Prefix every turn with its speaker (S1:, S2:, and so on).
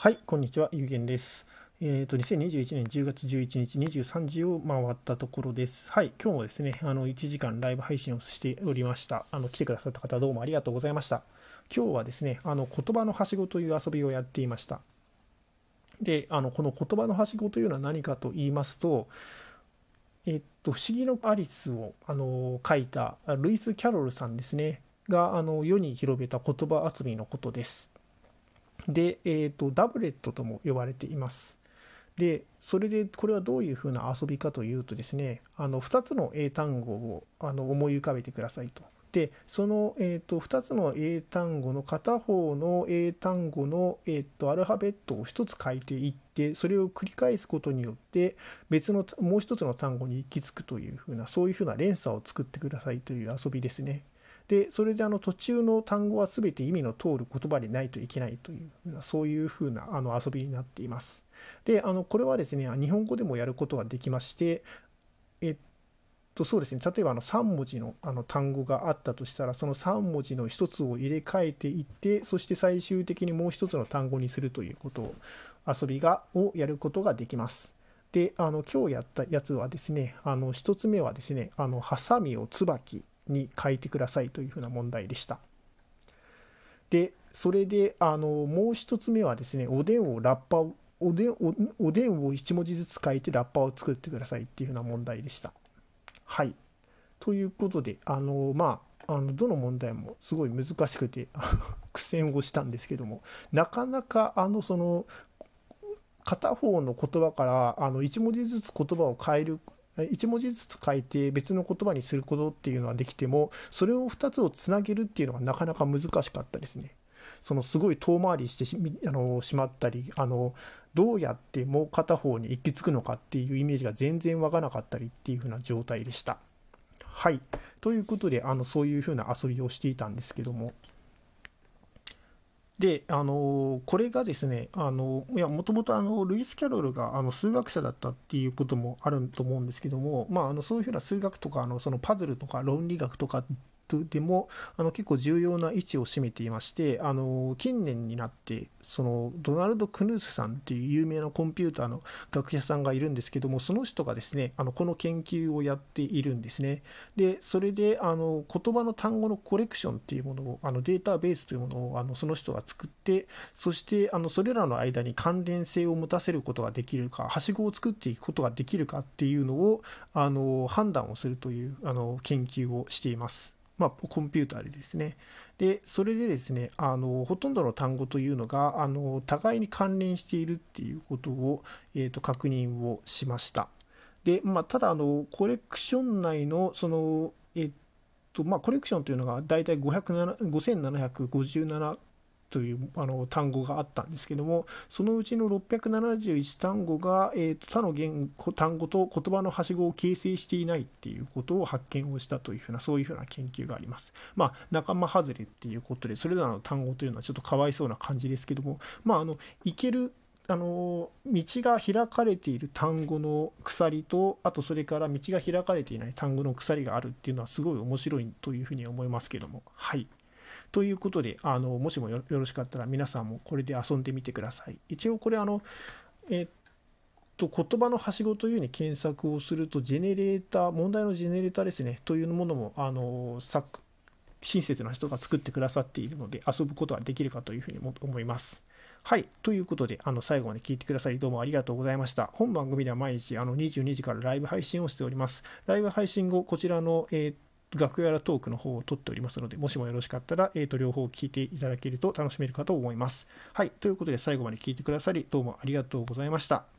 S1: はい、こんにちは、ゆうげんです。えっ、ー、と、2021年10月11日23時を回ったところです。はい、今日もですね、あの、1時間ライブ配信をしておりました。あの、来てくださった方どうもありがとうございました。今日はですね、あの、言葉のはしごという遊びをやっていました。で、あの、この言葉のはしごというのは何かと言いますと、えっと、不思議のアリスを、あの、書いたルイス・キャロルさんですね、が、あの、世に広めた言葉遊びのことです。で、えーと、ダブレットとも呼ばれています。で、それでこれはどういうふうな遊びかというとですね、あの2つの英単語をあの思い浮かべてくださいと。で、その、えーと、2つの英単語の片方の英単語の、えーと、アルファベットを1つ書いていって、それを繰り返すことによって、別のもう1つの単語に行き着くというふうな、そういうふうな連鎖を作ってくださいという遊びですね。でそれであの途中の単語は全て意味の通る言葉でないといけないというそういうふうなあの遊びになっています。であのこれはですね日本語でもやることができましてえっとそうですね例えばあの3文字のあの単語があったとしたらその3文字の1つを入れ替えていってそして最終的にもう1つの単語にするということを遊びがをやることができます。であの今日やったやつはですねあの1つ目はですねあのハサミを椿に書いてくださいというふうな問題でした。で、それで、あの、もう一つ目はですね、おでんをラッパを、おでんおでんを1文字ずつ書いてラッパを作ってくださいっていうふうな問題でした。はい。ということで、あの、まあ、あのどの問題もすごい難しくて 苦戦をしたんですけどもなかなかあのその片方の言葉からあの1文字ずつ言葉を変える1文字ずつ書いて別の言葉にすることっていうのはできてもそれを2つをつなげるっていうのがなかなか難しかったですね。そのすごい遠回りしてしあのしまったりあのどうやってもう片方に行き着くのかっていうイメージが全然わかなかったりっていう風な状態でした。はい。ということであのそういう風な遊びをしていたんですけどもで、あのこれがですね、あのいや、もともとあのルイス・キャロルがあの数学者だったっていうこともあると思うんですけども、まあ、あのそういうふうな数学とかあのそのパズルとか論理学とかでもあの結構重要な位置を占めていましてあの近年になってそのドナルド・クヌースさんっていう有名なコンピューターの学者さんがいるんですけどもその人がですねあのこの研究をやっているんですねでそれであの言葉の単語のコレクションっていうものをあのデータベースというものをあのその人が作ってそしてあのそれらの間に関連性を持たせることができるかはしごを作っていくことができるかっていうのをあの判断をするというあの研究をしています。まあ、コンピューターでですね。で、それでですね、あのほとんどの単語というのがあの互いに関連しているっていうことを、えーと、確認をしました。で、まあ、ただあの、コレクション内のその、えっとまあ、コレクションというのが大体5757というあの単語があったんですけどもそのうちの671単語が、えーと、他の言語単語と言葉のはしごを形成していないっていうことを発見をしたというふうなそういうふうな研究があります。まあ仲間外れっていうことでそれらの単語というのはちょっとかわいそうな感じですけどもまああのいけるあの道が開かれている単語の鎖とあとそれから道が開かれていない単語の鎖があるっていうのはすごい面白いというふうに思いますけどもはいということで、あのもしもよろしかったら皆さんもこれで遊んでみてください。一応これあの、えっと、言葉のはしごというふうに検索をすると、ジェネレーター、問題のジェネレーターですね、というものも、あの、親切な人が作ってくださっているので、遊ぶことができるかというふうに思います。はい。ということで、あの、最後まで聞いてくださり、どうもありがとうございました。本番組では毎日、あの、22時からライブ配信をしております。ライブ配信後、こちらの、えー楽屋らトークの方を撮っておりますので、もしもよろしかったら、えー、と両方聞いていただけると楽しめるかと思います。はい。ということで、最後まで聞いてくださり、どうもありがとうございました。